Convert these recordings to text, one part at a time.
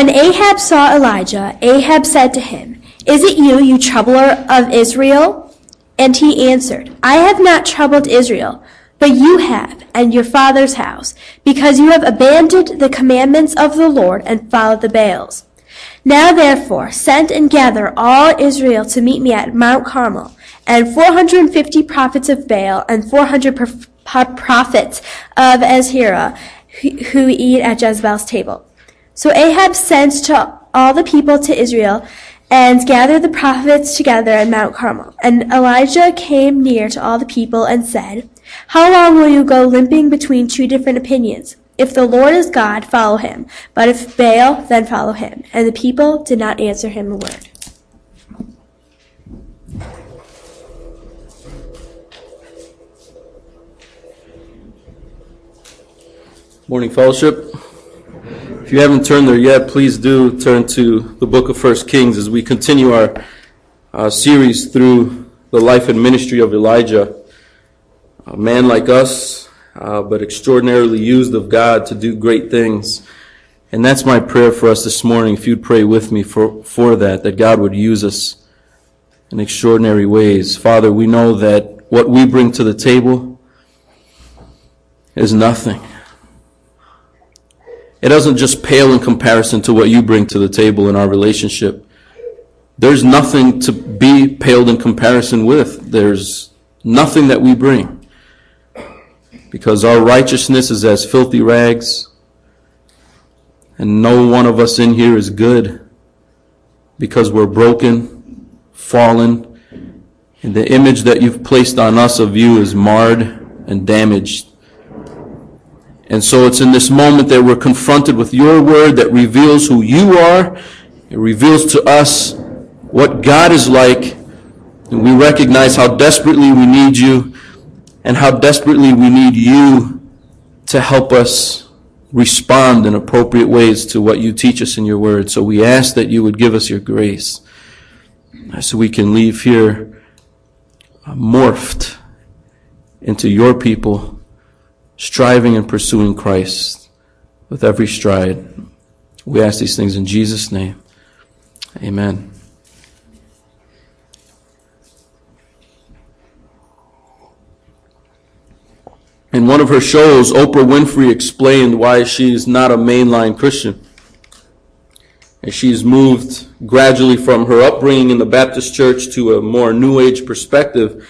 When Ahab saw Elijah, Ahab said to him, Is it you, you troubler of Israel? And he answered, I have not troubled Israel, but you have, and your father's house, because you have abandoned the commandments of the Lord and followed the Baals. Now therefore, send and gather all Israel to meet me at Mount Carmel, and 450 prophets of Baal, and 400 prophets of Asherah, who eat at Jezebel's table. So Ahab sent to all the people to Israel, and gathered the prophets together at Mount Carmel. And Elijah came near to all the people and said, How long will you go limping between two different opinions? If the Lord is God, follow him. But if Baal, then follow him. And the people did not answer him a word. Morning, fellowship. If you haven't turned there yet, please do turn to the book of First Kings as we continue our uh, series through the life and ministry of Elijah, a man like us, uh, but extraordinarily used of God to do great things. And that's my prayer for us this morning. If you'd pray with me for, for that, that God would use us in extraordinary ways. Father, we know that what we bring to the table is nothing. It doesn't just pale in comparison to what you bring to the table in our relationship. There's nothing to be paled in comparison with. There's nothing that we bring. Because our righteousness is as filthy rags, and no one of us in here is good because we're broken, fallen, and the image that you've placed on us of you is marred and damaged. And so it's in this moment that we're confronted with your word that reveals who you are. It reveals to us what God is like. And we recognize how desperately we need you and how desperately we need you to help us respond in appropriate ways to what you teach us in your word. So we ask that you would give us your grace so we can leave here uh, morphed into your people striving and pursuing Christ with every stride. We ask these things in Jesus' name. Amen. In one of her shows, Oprah Winfrey explained why she's not a mainline Christian. And she's moved gradually from her upbringing in the Baptist church to a more New Age perspective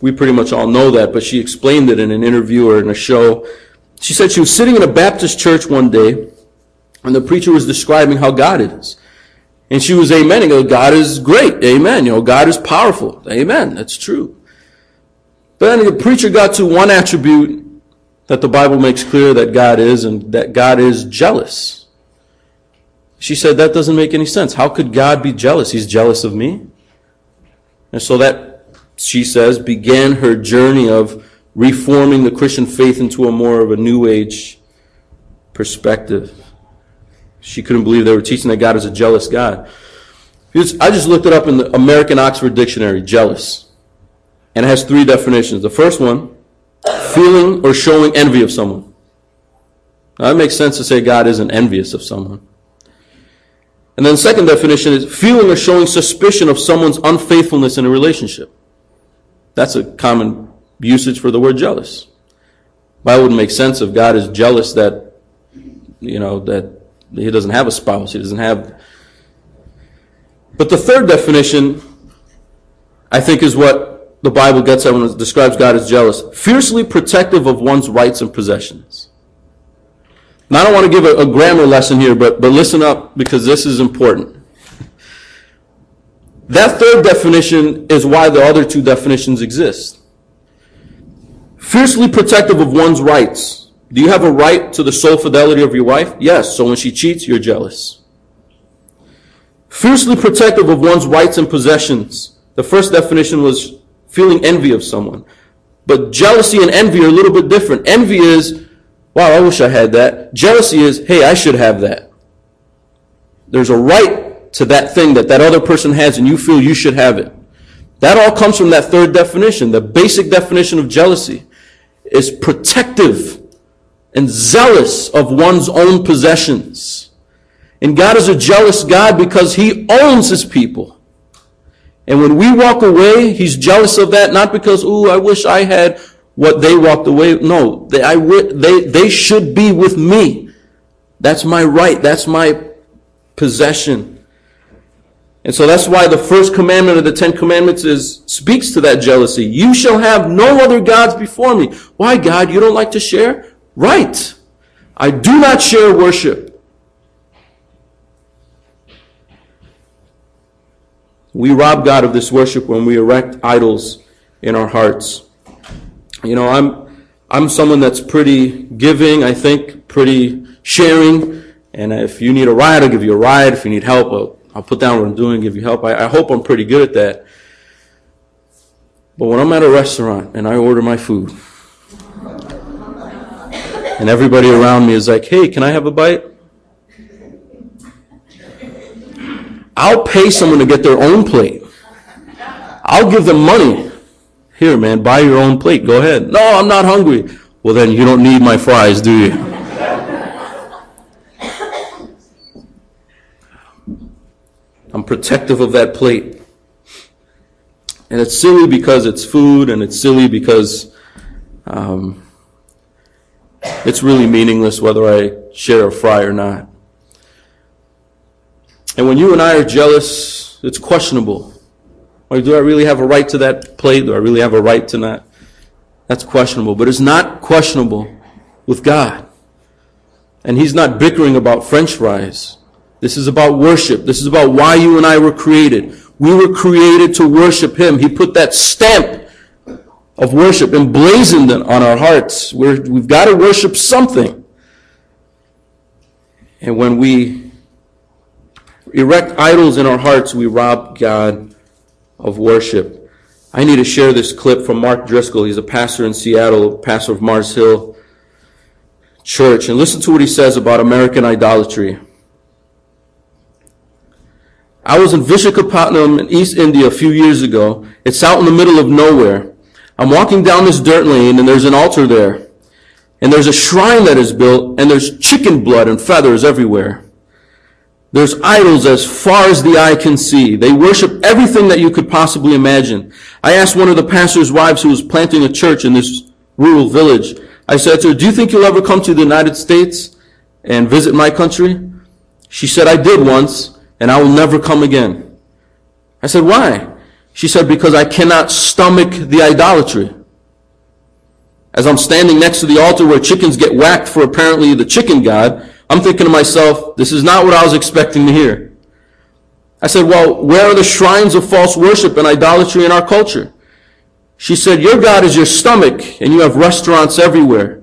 we pretty much all know that, but she explained it in an interview or in a show. She said she was sitting in a Baptist church one day, and the preacher was describing how God is. And she was amening, God is great, amen. You know, God is powerful, amen, that's true. But then the preacher got to one attribute that the Bible makes clear that God is, and that God is jealous. She said, that doesn't make any sense. How could God be jealous? He's jealous of me. And so that she says, began her journey of reforming the Christian faith into a more of a New Age perspective. She couldn't believe they were teaching that God is a jealous God. I just looked it up in the American Oxford Dictionary, jealous. And it has three definitions. The first one, feeling or showing envy of someone. Now, it makes sense to say God isn't envious of someone. And then the second definition is feeling or showing suspicion of someone's unfaithfulness in a relationship. That's a common usage for the word jealous. Why wouldn't make sense if God is jealous that, you know, that he doesn't have a spouse, he doesn't have. But the third definition, I think, is what the Bible gets at when it describes God as jealous fiercely protective of one's rights and possessions. Now, I don't want to give a, a grammar lesson here, but, but listen up because this is important. That third definition is why the other two definitions exist. Fiercely protective of one's rights. Do you have a right to the sole fidelity of your wife? Yes. So when she cheats, you're jealous. Fiercely protective of one's rights and possessions. The first definition was feeling envy of someone. But jealousy and envy are a little bit different. Envy is, wow, I wish I had that. Jealousy is, hey, I should have that. There's a right to that thing that that other person has and you feel you should have it. That all comes from that third definition. The basic definition of jealousy is protective and zealous of one's own possessions. And God is a jealous God because He owns His people. And when we walk away, He's jealous of that, not because, ooh, I wish I had what they walked away. No, they, I, they, they should be with me. That's my right. That's my possession. And so that's why the first commandment of the Ten Commandments is speaks to that jealousy. You shall have no other gods before me. Why, God? You don't like to share? Right. I do not share worship. We rob God of this worship when we erect idols in our hearts. You know, I'm I'm someone that's pretty giving, I think, pretty sharing. And if you need a ride, I'll give you a ride. If you need help, I'll, I'll put down what I'm doing, give you help. I, I hope I'm pretty good at that. But when I'm at a restaurant and I order my food, and everybody around me is like, hey, can I have a bite? I'll pay someone to get their own plate. I'll give them money. Here, man, buy your own plate. Go ahead. No, I'm not hungry. Well, then you don't need my fries, do you? I'm protective of that plate. And it's silly because it's food, and it's silly because um, it's really meaningless whether I share a fry or not. And when you and I are jealous, it's questionable. Like, do I really have a right to that plate? Do I really have a right to that? That's questionable. But it's not questionable with God. And He's not bickering about french fries. This is about worship. This is about why you and I were created. We were created to worship Him. He put that stamp of worship emblazoned on our hearts. We're, we've got to worship something. And when we erect idols in our hearts, we rob God of worship. I need to share this clip from Mark Driscoll. He's a pastor in Seattle, pastor of Mars Hill Church. And listen to what he says about American idolatry. I was in Vishakhapatnam in East India a few years ago. It's out in the middle of nowhere. I'm walking down this dirt lane and there's an altar there. And there's a shrine that is built and there's chicken blood and feathers everywhere. There's idols as far as the eye can see. They worship everything that you could possibly imagine. I asked one of the pastor's wives who was planting a church in this rural village. I said to her, do you think you'll ever come to the United States and visit my country? She said, I did once and I will never come again. I said, why? She said, because I cannot stomach the idolatry. As I'm standing next to the altar where chickens get whacked for apparently the chicken god, I'm thinking to myself, this is not what I was expecting to hear. I said, well, where are the shrines of false worship and idolatry in our culture? She said, your God is your stomach and you have restaurants everywhere.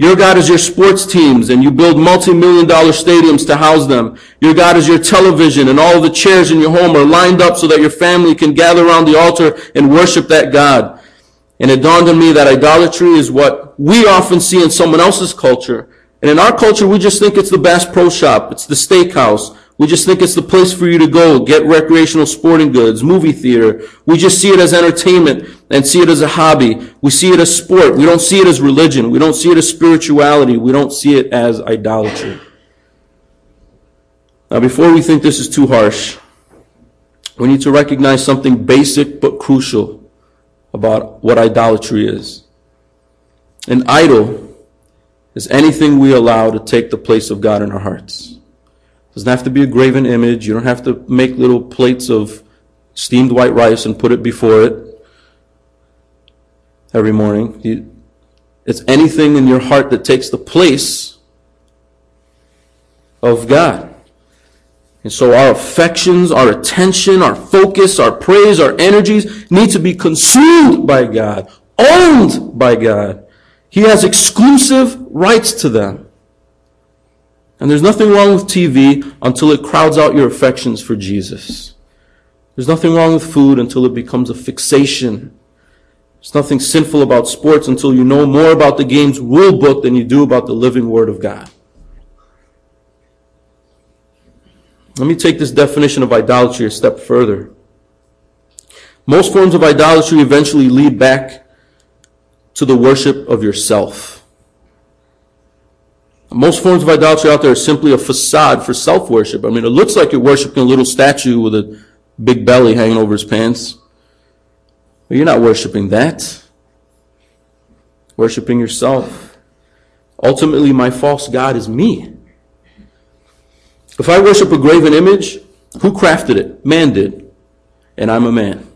Your God is your sports teams and you build multi-million dollar stadiums to house them. Your God is your television and all the chairs in your home are lined up so that your family can gather around the altar and worship that God. And it dawned on me that idolatry is what we often see in someone else's culture and in our culture, we just think it's the Bass Pro Shop. It's the steakhouse. We just think it's the place for you to go, get recreational sporting goods, movie theater. We just see it as entertainment and see it as a hobby. We see it as sport. We don't see it as religion. We don't see it as spirituality. We don't see it as idolatry. Now, before we think this is too harsh, we need to recognize something basic but crucial about what idolatry is. An idol is anything we allow to take the place of God in our hearts. Doesn't have to be a graven image. You don't have to make little plates of steamed white rice and put it before it every morning. It's anything in your heart that takes the place of God. And so our affections, our attention, our focus, our praise, our energies need to be consumed by God, owned by God. He has exclusive rights to them. And there's nothing wrong with TV until it crowds out your affections for Jesus. There's nothing wrong with food until it becomes a fixation. There's nothing sinful about sports until you know more about the game's rule book than you do about the living Word of God. Let me take this definition of idolatry a step further. Most forms of idolatry eventually lead back to the worship of yourself. Most forms of idolatry out there are simply a facade for self worship. I mean, it looks like you're worshiping a little statue with a big belly hanging over his pants. But you're not worshiping that. Worshiping yourself. Ultimately, my false God is me. If I worship a graven image, who crafted it? Man did. And I'm a man.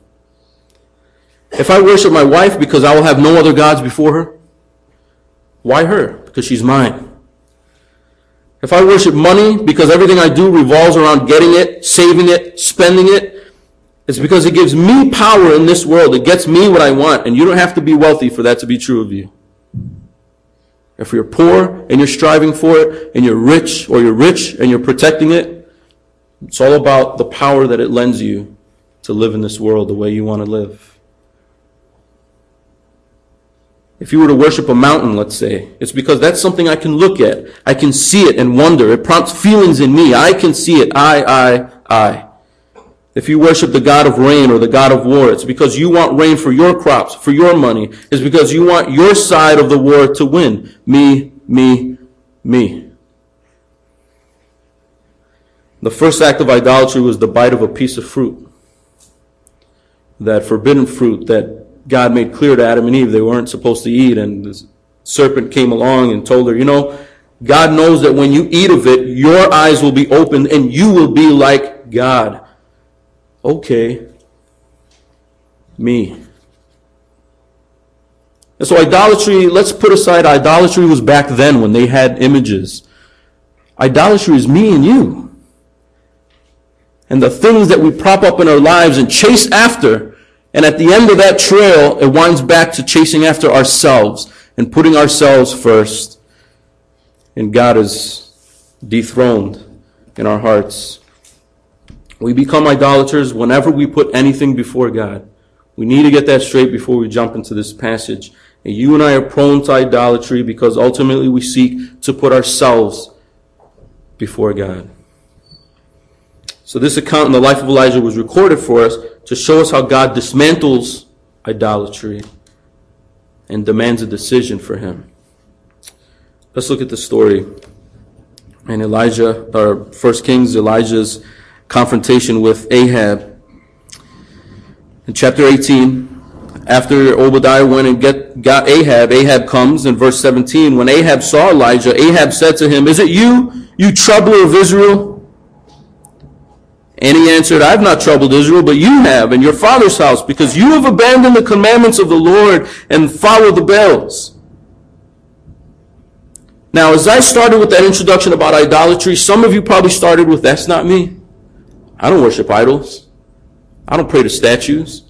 If I worship my wife because I will have no other gods before her, why her? Because she's mine. If I worship money because everything I do revolves around getting it, saving it, spending it, it's because it gives me power in this world. It gets me what I want. And you don't have to be wealthy for that to be true of you. If you're poor and you're striving for it, and you're rich, or you're rich and you're protecting it, it's all about the power that it lends you to live in this world the way you want to live. If you were to worship a mountain, let's say, it's because that's something I can look at. I can see it and wonder. It prompts feelings in me. I can see it. I, I, I. If you worship the God of rain or the God of war, it's because you want rain for your crops, for your money. It's because you want your side of the war to win. Me, me, me. The first act of idolatry was the bite of a piece of fruit. That forbidden fruit that God made clear to Adam and Eve they weren't supposed to eat. And the serpent came along and told her, you know, God knows that when you eat of it, your eyes will be opened and you will be like God. Okay. Me. And so idolatry, let's put aside idolatry was back then when they had images. Idolatry is me and you. And the things that we prop up in our lives and chase after and at the end of that trail, it winds back to chasing after ourselves and putting ourselves first. And God is dethroned in our hearts. We become idolaters whenever we put anything before God. We need to get that straight before we jump into this passage. And you and I are prone to idolatry because ultimately we seek to put ourselves before God. So this account in the life of Elijah was recorded for us to show us how God dismantles idolatry and demands a decision for him. Let's look at the story. And Elijah, or First Kings, Elijah's confrontation with Ahab. In chapter 18, after Obadiah went and get, got Ahab, Ahab comes in verse 17. When Ahab saw Elijah, Ahab said to him, Is it you, you troubler of Israel? And he answered, I have not troubled Israel, but you have, and your father's house, because you have abandoned the commandments of the Lord and followed the Baals. Now, as I started with that introduction about idolatry, some of you probably started with, that's not me. I don't worship idols. I don't pray to statues.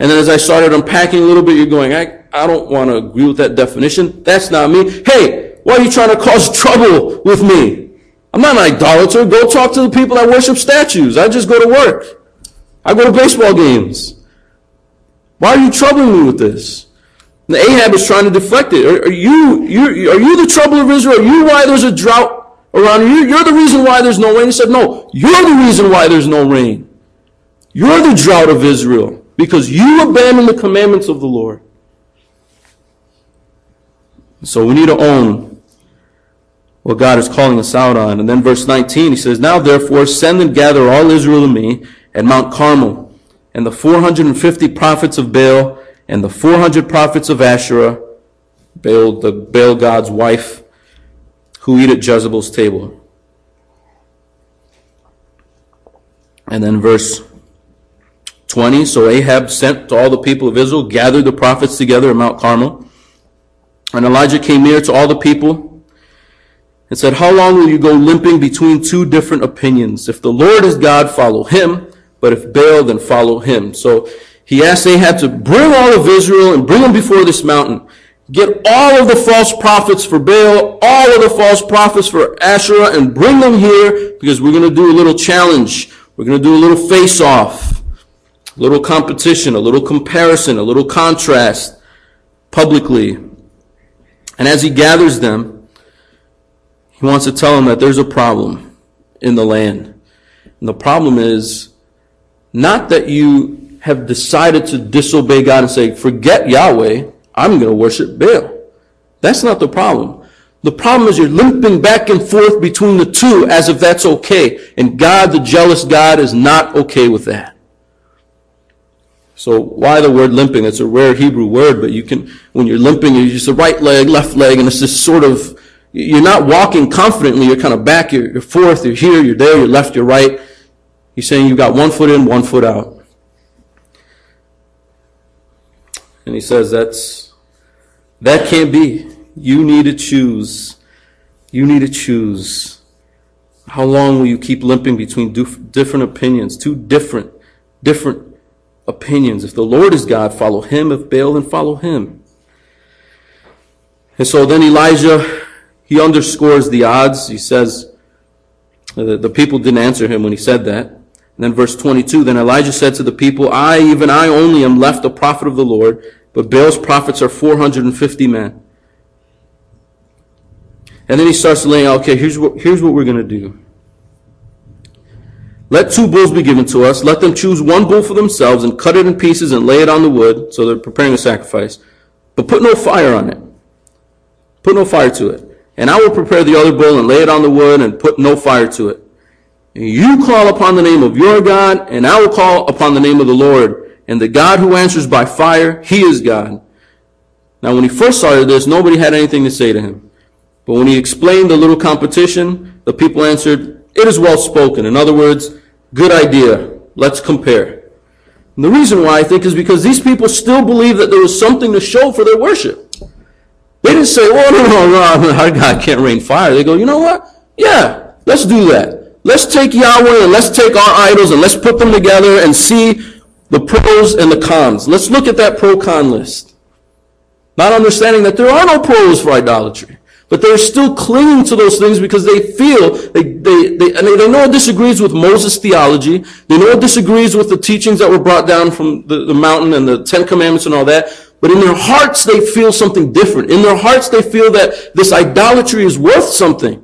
And then as I started unpacking a little bit, you're going, I, I don't want to agree with that definition. That's not me. Hey, why are you trying to cause trouble with me? I'm not an idolater. Go talk to the people that worship statues. I just go to work. I go to baseball games. Why are you troubling me with this? And Ahab is trying to deflect it. Are, are you, you, are you the trouble of Israel? Are you why there's a drought around you? You're the reason why there's no rain. He said, no, you're the reason why there's no rain. You're the drought of Israel because you abandoned the commandments of the Lord. So we need to own what God is calling us out on. And then verse 19, he says, Now therefore send and gather all Israel to me at Mount Carmel, and the 450 prophets of Baal, and the 400 prophets of Asherah, Baal, the Baal God's wife, who eat at Jezebel's table. And then verse 20, so Ahab sent to all the people of Israel, gathered the prophets together at Mount Carmel. And Elijah came near to all the people and said, How long will you go limping between two different opinions? If the Lord is God, follow him, but if Baal, then follow him. So he asked Ahab to bring all of Israel and bring them before this mountain. Get all of the false prophets for Baal, all of the false prophets for Asherah, and bring them here because we're going to do a little challenge. We're going to do a little face off, a little competition, a little comparison, a little contrast publicly. And as he gathers them, he wants to tell them that there's a problem in the land. And the problem is not that you have decided to disobey God and say, forget Yahweh, I'm going to worship Baal. That's not the problem. The problem is you're limping back and forth between the two as if that's okay. And God, the jealous God, is not okay with that. So why the word limping? It's a rare Hebrew word, but you can, when you're limping, you use the right leg, left leg, and it's this sort of, you're not walking confidently. You're kind of back, you're, you're forth, you're here, you're there, you're left, you're right. He's saying you've got one foot in, one foot out. And he says that's, that can't be. You need to choose. You need to choose. How long will you keep limping between different opinions? Two different, different opinions. If the Lord is God, follow him. If Baal, then follow him. And so then Elijah, he underscores the odds. He says, uh, the, the people didn't answer him when he said that. And then verse 22, then Elijah said to the people, I, even I only am left a prophet of the Lord, but Baal's prophets are 450 men. And then he starts laying out, okay, here's what, here's what we're going to do. Let two bulls be given to us. Let them choose one bull for themselves and cut it in pieces and lay it on the wood. So they're preparing a sacrifice. But put no fire on it. Put no fire to it. And I will prepare the other bull and lay it on the wood and put no fire to it. And you call upon the name of your God, and I will call upon the name of the Lord. And the God who answers by fire, he is God. Now, when he first started this, nobody had anything to say to him. But when he explained the little competition, the people answered, It is well spoken. In other words, good idea. Let's compare. And the reason why I think is because these people still believe that there was something to show for their worship. They didn't say, Oh, no, no, no, our God can't rain fire. They go, You know what? Yeah, let's do that. Let's take Yahweh and let's take our idols and let's put them together and see the pros and the cons. Let's look at that pro con list. Not understanding that there are no pros for idolatry. But they're still clinging to those things because they feel, they, they, they, I mean, they know it disagrees with Moses' theology. They know it disagrees with the teachings that were brought down from the, the mountain and the Ten Commandments and all that. But in their hearts, they feel something different. In their hearts, they feel that this idolatry is worth something.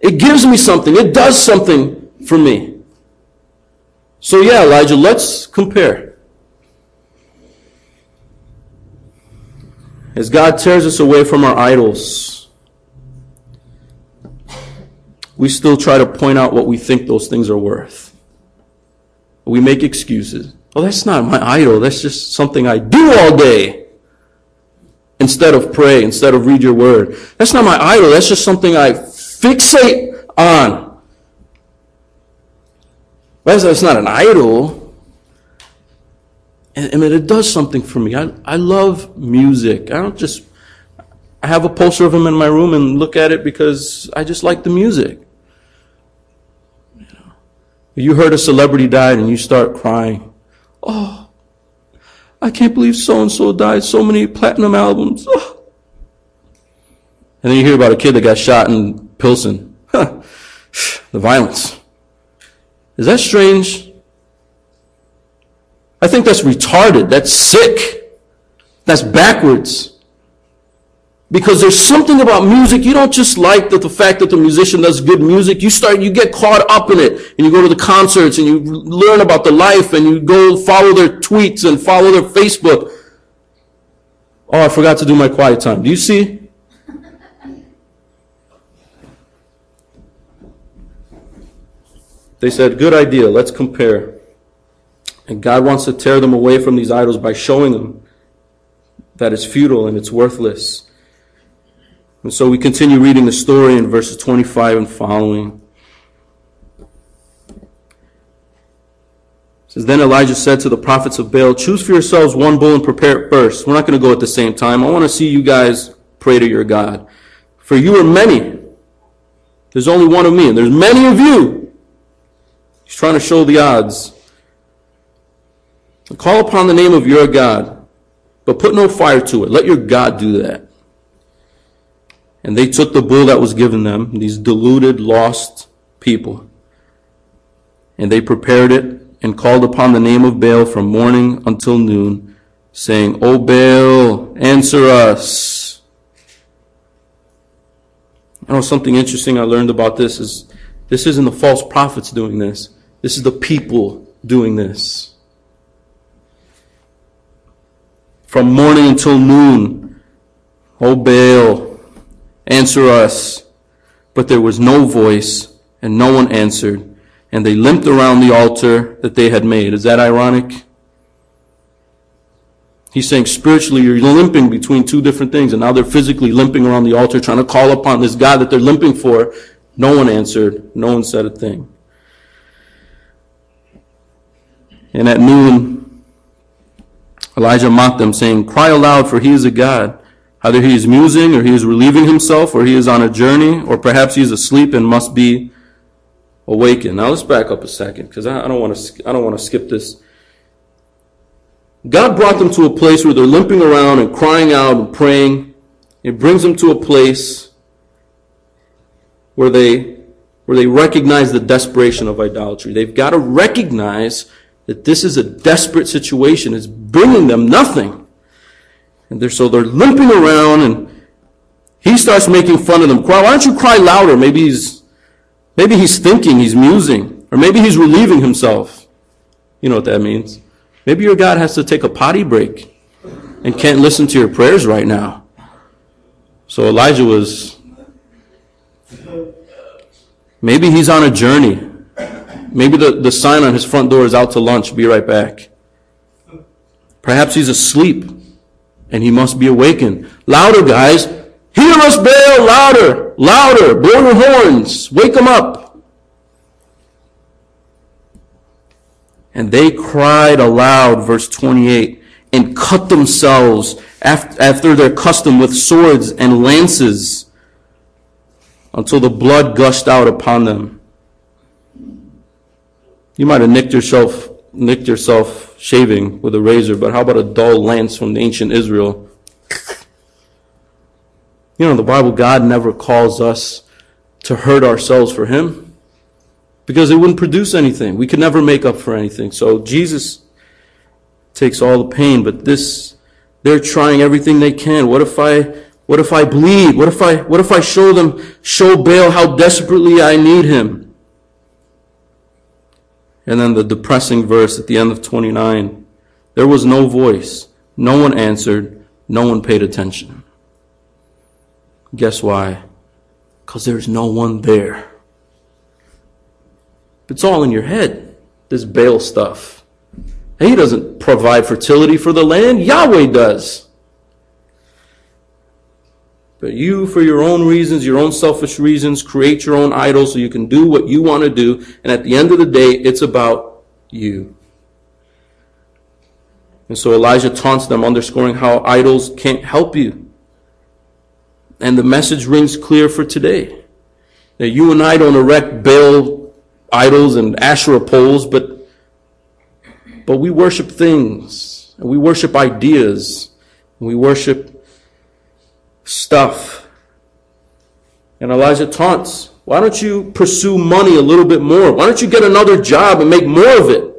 It gives me something. It does something for me. So yeah, Elijah, let's compare. As God tears us away from our idols, we still try to point out what we think those things are worth. We make excuses. Oh, that's not my idol. That's just something I do all day. Instead of pray, instead of read your word. That's not my idol. That's just something I fixate on. That's not an idol. And, mean, it does something for me. I, I love music. I don't just, I have a poster of him in my room and look at it because I just like the music. You heard a celebrity died and you start crying. Oh, I can't believe so and so died. So many platinum albums. Oh. And then you hear about a kid that got shot in Pilsen. Huh. The violence. Is that strange? I think that's retarded. That's sick. That's backwards. Because there's something about music, you don't just like the, the fact that the musician does good music. You start, you get caught up in it. And you go to the concerts and you learn about the life and you go follow their tweets and follow their Facebook. Oh, I forgot to do my quiet time. Do you see? They said, good idea, let's compare. And God wants to tear them away from these idols by showing them that it's futile and it's worthless. And so we continue reading the story in verses 25 and following. It says, Then Elijah said to the prophets of Baal, Choose for yourselves one bull and prepare it first. We're not going to go at the same time. I want to see you guys pray to your God. For you are many. There's only one of me, and there's many of you. He's trying to show the odds. Call upon the name of your God, but put no fire to it. Let your God do that. And they took the bull that was given them, these deluded, lost people, and they prepared it and called upon the name of Baal from morning until noon, saying, O Baal, answer us. I know something interesting I learned about this is this isn't the false prophets doing this. This is the people doing this. From morning until noon, O Baal, Answer us. But there was no voice, and no one answered, and they limped around the altar that they had made. Is that ironic? He's saying spiritually you're limping between two different things, and now they're physically limping around the altar trying to call upon this God that they're limping for. No one answered, no one said a thing. And at noon, Elijah mocked them, saying, Cry aloud, for he is a God. Either he is musing, or he is relieving himself, or he is on a journey, or perhaps he is asleep and must be awakened. Now let's back up a second, because I don't want to. I don't want to skip this. God brought them to a place where they're limping around and crying out and praying. It brings them to a place where they where they recognize the desperation of idolatry. They've got to recognize that this is a desperate situation. It's bringing them nothing. And they're, so they're limping around and he starts making fun of them. Why don't you cry louder? Maybe he's, maybe he's thinking, he's musing, or maybe he's relieving himself. You know what that means. Maybe your God has to take a potty break and can't listen to your prayers right now. So Elijah was, maybe he's on a journey. Maybe the, the sign on his front door is out to lunch, be right back. Perhaps he's asleep and he must be awakened. Louder, guys. Hear us, Baal, louder, louder. Blow your horns. Wake them up. And they cried aloud, verse 28, and cut themselves after their custom with swords and lances until the blood gushed out upon them. You might have nicked yourself, nicked yourself shaving with a razor, but how about a dull lance from the ancient Israel? You know, the Bible, God never calls us to hurt ourselves for Him because it wouldn't produce anything. We could never make up for anything. So Jesus takes all the pain, but this, they're trying everything they can. What if I, what if I bleed? What if I, what if I show them, show Baal how desperately I need him? And then the depressing verse at the end of 29. There was no voice. No one answered. No one paid attention. Guess why? Because there's no one there. It's all in your head, this Baal stuff. He doesn't provide fertility for the land, Yahweh does. But you, for your own reasons, your own selfish reasons, create your own idols so you can do what you want to do. And at the end of the day, it's about you. And so Elijah taunts them, underscoring how idols can't help you. And the message rings clear for today. That you and I don't erect Baal idols and Asherah poles, but, but we worship things. And we worship ideas. And we worship stuff. And Elijah taunts, why don't you pursue money a little bit more? Why don't you get another job and make more of it?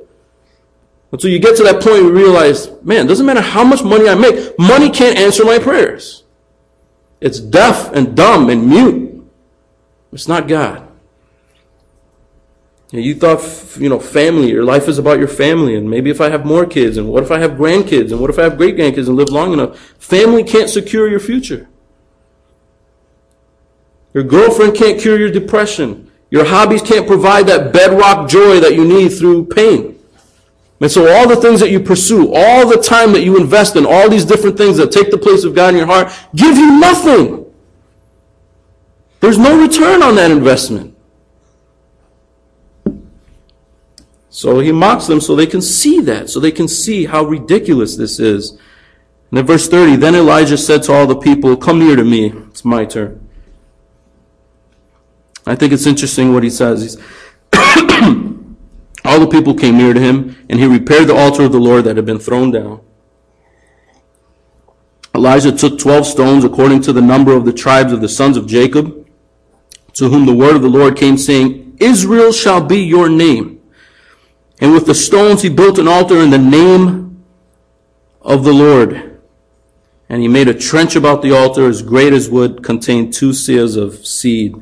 Until you get to that point you realize, man, doesn't matter how much money I make, money can't answer my prayers. It's deaf and dumb and mute. It's not God. You thought, you know, family, your life is about your family, and maybe if I have more kids, and what if I have grandkids, and what if I have great grandkids and live long enough? Family can't secure your future. Your girlfriend can't cure your depression. Your hobbies can't provide that bedrock joy that you need through pain. And so all the things that you pursue, all the time that you invest in, all these different things that take the place of God in your heart, give you nothing. There's no return on that investment. So he mocks them so they can see that, so they can see how ridiculous this is. And in verse 30, then Elijah said to all the people, Come near to me. It's my turn. I think it's interesting what he says. All the people came near to him, and he repaired the altar of the Lord that had been thrown down. Elijah took 12 stones according to the number of the tribes of the sons of Jacob, to whom the word of the Lord came, saying, Israel shall be your name. And with the stones he built an altar in the name of the Lord. And he made a trench about the altar as great as would contain two seahs of seed.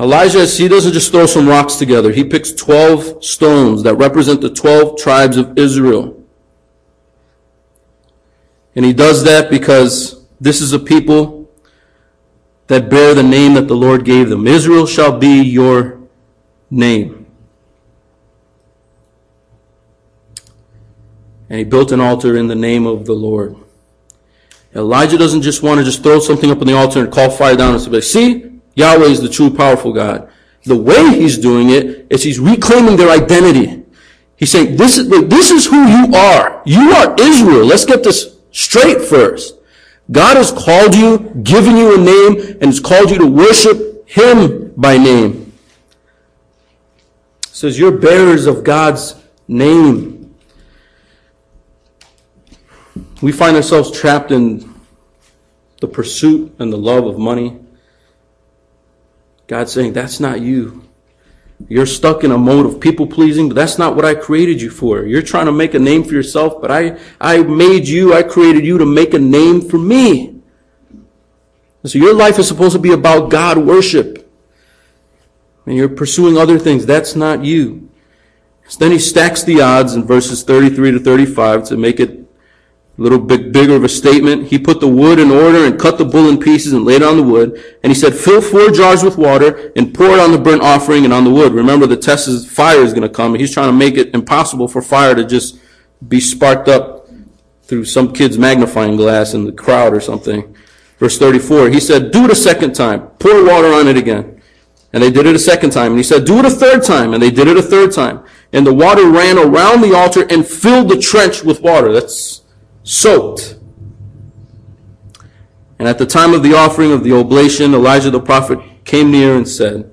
Elijah, he doesn't just throw some rocks together. He picks 12 stones that represent the 12 tribes of Israel. And he does that because this is a people that bear the name that the Lord gave them. Israel shall be your name. And he built an altar in the name of the Lord. Elijah doesn't just want to just throw something up on the altar and call fire down and say, see, Yahweh is the true powerful God. The way he's doing it is he's reclaiming their identity. He's saying, this is, this is who you are. You are Israel. Let's get this straight first. God has called you, given you a name, and has called you to worship Him by name. It says you're bearers of God's name. We find ourselves trapped in the pursuit and the love of money. God's saying, that's not you. You're stuck in a mode of people pleasing, but that's not what I created you for. You're trying to make a name for yourself, but I, I made you, I created you to make a name for me. So your life is supposed to be about God worship. And you're pursuing other things. That's not you. So then he stacks the odds in verses 33 to 35 to make it a little bit bigger of a statement. He put the wood in order and cut the bull in pieces and laid it on the wood. And he said, fill four jars with water and pour it on the burnt offering and on the wood. Remember, the test is fire is going to come. He's trying to make it impossible for fire to just be sparked up through some kid's magnifying glass in the crowd or something. Verse 34, he said, do it a second time. Pour water on it again. And they did it a second time. And he said, do it a third time. And they did it a third time. And the water ran around the altar and filled the trench with water. That's soaked. And at the time of the offering of the oblation, Elijah the prophet came near and said,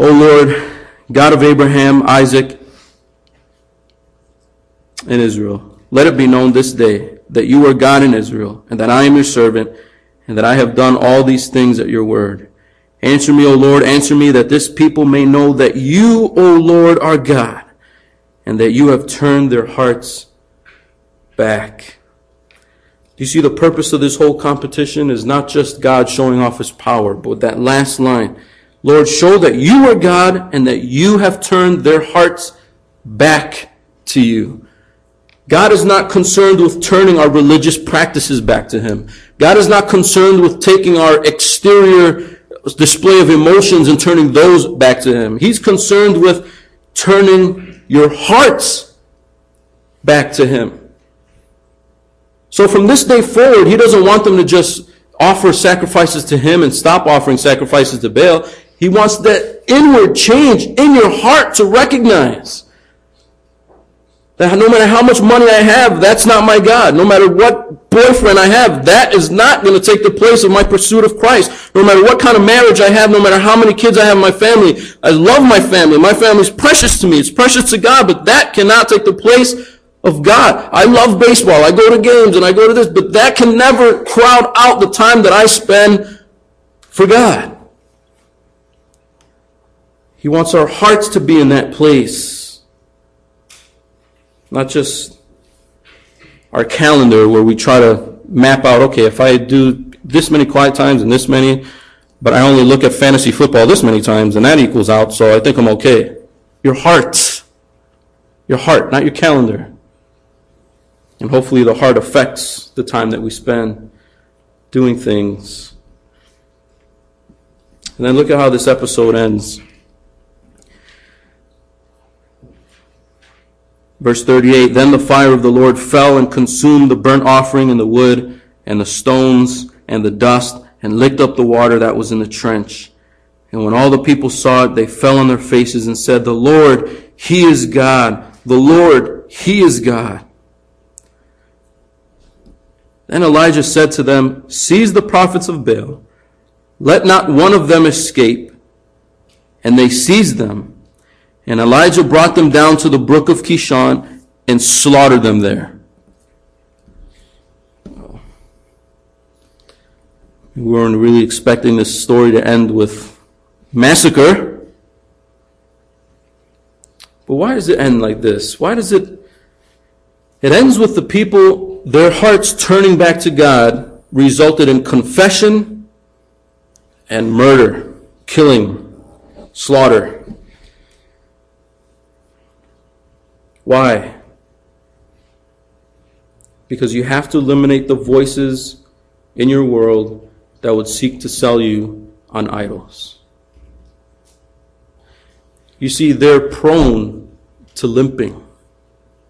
O Lord, God of Abraham, Isaac, and Israel, let it be known this day that you are God in Israel, and that I am your servant, and that I have done all these things at your word. Answer me, O Lord, answer me, that this people may know that you, O Lord, are God and that you have turned their hearts back. You see the purpose of this whole competition is not just God showing off his power, but that last line. Lord, show that you are God and that you have turned their hearts back to you. God is not concerned with turning our religious practices back to Him. God is not concerned with taking our exterior display of emotions and turning those back to Him. He's concerned with turning your hearts back to Him. So from this day forward, He doesn't want them to just offer sacrifices to Him and stop offering sacrifices to Baal. He wants that inward change in your heart to recognize that no matter how much money I have, that's not my God. No matter what boyfriend I have, that is not going to take the place of my pursuit of Christ. No matter what kind of marriage I have, no matter how many kids I have in my family, I love my family. My family is precious to me. It's precious to God, but that cannot take the place of God. I love baseball. I go to games and I go to this, but that can never crowd out the time that I spend for God. He wants our hearts to be in that place. Not just our calendar where we try to map out, okay, if I do this many quiet times and this many, but I only look at fantasy football this many times and that equals out, so I think I'm okay. Your heart. Your heart, not your calendar. And hopefully the heart affects the time that we spend doing things. And then look at how this episode ends. Verse 38 Then the fire of the Lord fell and consumed the burnt offering and the wood and the stones and the dust and licked up the water that was in the trench. And when all the people saw it, they fell on their faces and said, The Lord, He is God. The Lord, He is God. Then Elijah said to them, Seize the prophets of Baal. Let not one of them escape. And they seized them and Elijah brought them down to the brook of Kishon and slaughtered them there. We weren't really expecting this story to end with massacre. But why does it end like this? Why does it? It ends with the people, their hearts turning back to God, resulted in confession and murder, killing, slaughter. Why? Because you have to eliminate the voices in your world that would seek to sell you on idols. You see, they're prone to limping.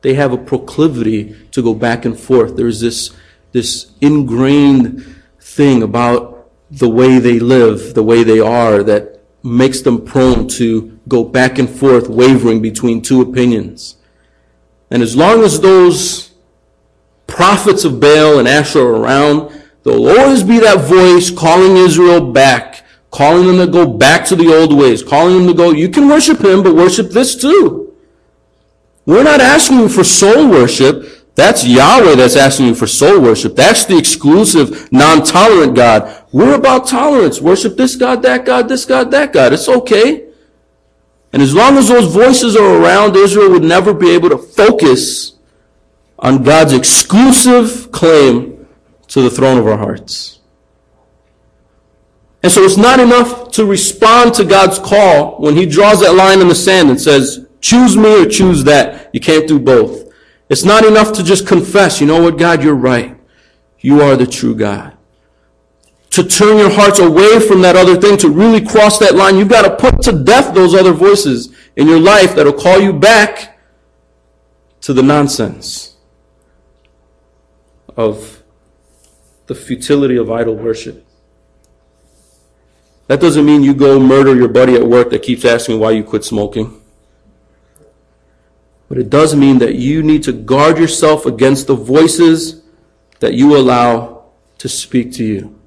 They have a proclivity to go back and forth. There's this, this ingrained thing about the way they live, the way they are, that makes them prone to go back and forth, wavering between two opinions. And as long as those prophets of Baal and Asherah are around, there'll always be that voice calling Israel back, calling them to go back to the old ways, calling them to go, you can worship him, but worship this too. We're not asking you for sole worship. That's Yahweh that's asking you for sole worship. That's the exclusive, non-tolerant God. We're about tolerance. Worship this God, that God, this God, that God. It's okay. And as long as those voices are around, Israel would never be able to focus on God's exclusive claim to the throne of our hearts. And so it's not enough to respond to God's call when He draws that line in the sand and says, choose me or choose that. You can't do both. It's not enough to just confess, you know what, God, you're right. You are the true God. To turn your hearts away from that other thing, to really cross that line, you've got to put to death those other voices in your life that'll call you back to the nonsense of the futility of idol worship. That doesn't mean you go murder your buddy at work that keeps asking why you quit smoking. But it does mean that you need to guard yourself against the voices that you allow to speak to you.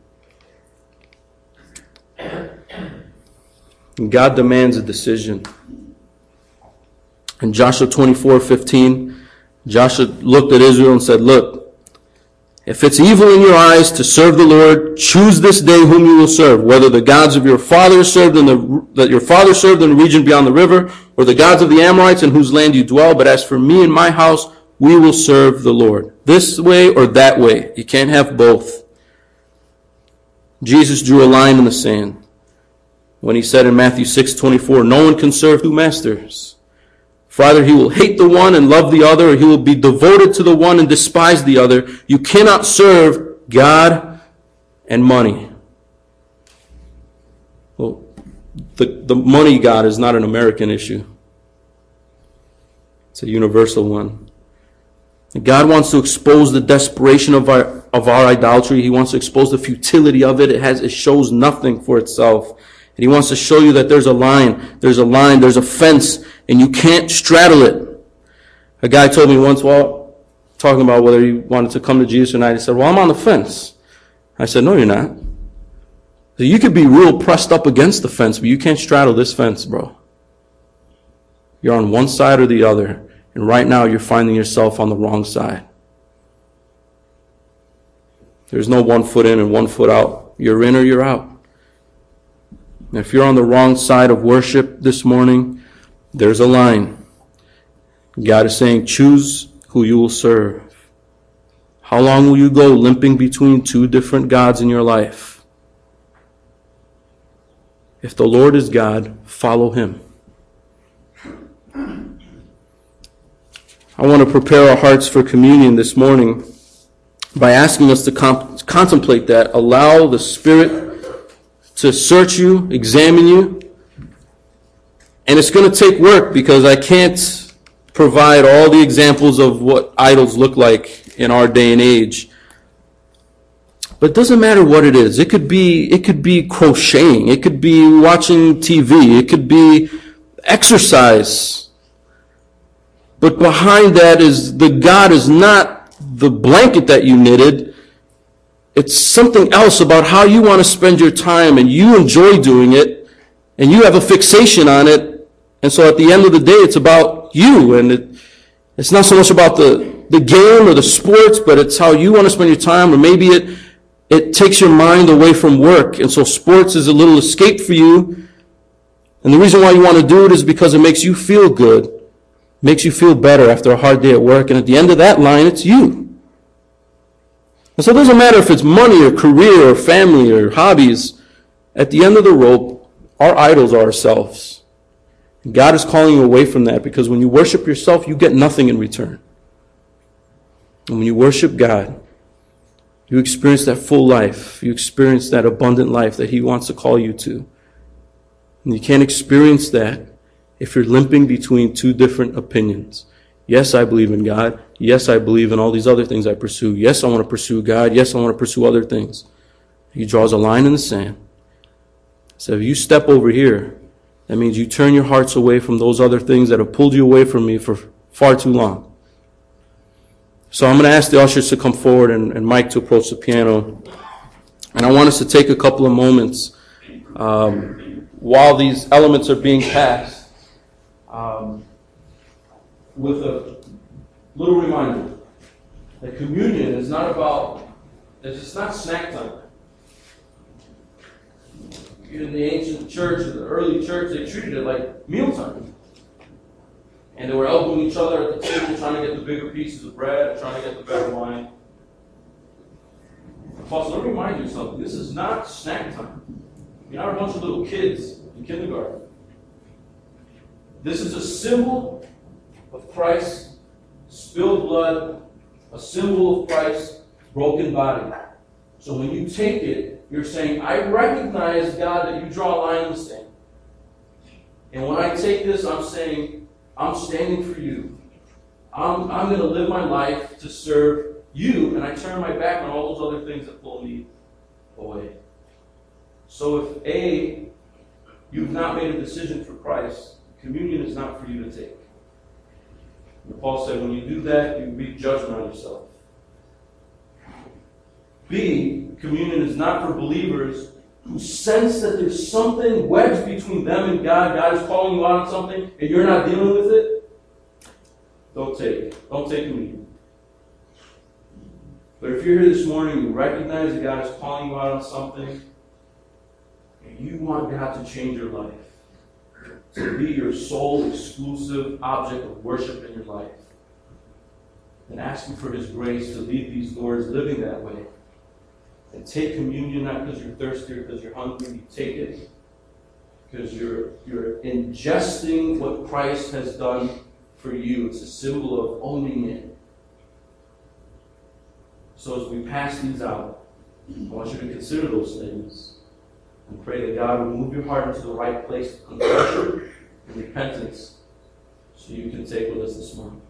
And God demands a decision. In Joshua 24 15, Joshua looked at Israel and said, Look, if it's evil in your eyes to serve the Lord, choose this day whom you will serve, whether the gods of your fathers served in the, that your father served in the region beyond the river, or the gods of the Amorites in whose land you dwell. But as for me and my house, we will serve the Lord. This way or that way. You can't have both. Jesus drew a line in the sand when he said in Matthew 6, 24, no one can serve two masters. For either he will hate the one and love the other, or he will be devoted to the one and despise the other. You cannot serve God and money. Well, the, the money God is not an American issue. It's a universal one. God wants to expose the desperation of our, of our idolatry. He wants to expose the futility of it. It has, it shows nothing for itself. And he wants to show you that there's a line, there's a line, there's a fence and you can't straddle it. A guy told me once while talking about whether he wanted to come to Jesus or not, he said, Well, I'm on the fence. I said, No, you're not. So you could be real pressed up against the fence, but you can't straddle this fence, bro. You're on one side or the other, and right now you're finding yourself on the wrong side. There's no one foot in and one foot out. You're in or you're out. And if you're on the wrong side of worship this morning, there's a line. God is saying, choose who you will serve. How long will you go limping between two different gods in your life? If the Lord is God, follow him. I want to prepare our hearts for communion this morning by asking us to comp- contemplate that. Allow the Spirit to search you, examine you, and it's going to take work because I can't provide all the examples of what idols look like in our day and age. But it doesn't matter what it is. It could be, it could be crocheting. It could be watching TV. It could be exercise. But behind that is the God is not the blanket that you knitted. It's something else about how you want to spend your time and you enjoy doing it and you have a fixation on it and so at the end of the day, it's about you. And it, it's not so much about the, the game or the sports, but it's how you want to spend your time. Or maybe it, it takes your mind away from work. And so sports is a little escape for you. And the reason why you want to do it is because it makes you feel good. Makes you feel better after a hard day at work. And at the end of that line, it's you. And so it doesn't matter if it's money or career or family or hobbies. At the end of the rope, our idols are ourselves. God is calling you away from that because when you worship yourself, you get nothing in return. And when you worship God, You experience that full life. You experience that abundant life that He wants to call you to. And you can't experience that if you're limping between two different opinions. Yes, I believe in God. Yes, I believe in all these other things I pursue. Yes, I want to pursue God. Yes, I want to pursue other things. He draws a line in the sand. So if you step over here, that means you turn your hearts away from those other things that have pulled you away from me for far too long. So I'm going to ask the ushers to come forward and, and Mike to approach the piano. And I want us to take a couple of moments um, while these elements are being passed um, with a little reminder that communion is not about, it's not snack time. In the ancient church, in the early church, they treated it like mealtime. And they were elbowing each other at the table, trying to get the bigger pieces of bread, trying to get the better wine. Plus, let me remind you something. This is not snack time. You're not a bunch of little kids in kindergarten. This is a symbol of Christ's spilled blood, a symbol of Christ's broken body. So when you take it, you're saying, I recognize, God, that you draw a line in the sand. And when I take this, I'm saying, I'm standing for you. I'm, I'm going to live my life to serve you, and I turn my back on all those other things that pull me away. So if A, you've not made a decision for Christ, communion is not for you to take. Paul said, when you do that, you reap judgment on yourself. B, communion is not for believers who sense that there's something wedged between them and God, God is calling you out on something, and you're not dealing with it, don't take it. Don't take communion. But if you're here this morning, you recognize that God is calling you out on something, and you want God to change your life, to be your sole exclusive object of worship in your life, And ask Him for His grace to lead these doors living that way and take communion not because you're thirsty or because you're hungry. You take it because you're, you're ingesting what Christ has done for you. It's a symbol of owning it. So as we pass these out, I want you to consider those things and pray that God will move your heart into the right place of confession and repentance so you can take with us this morning.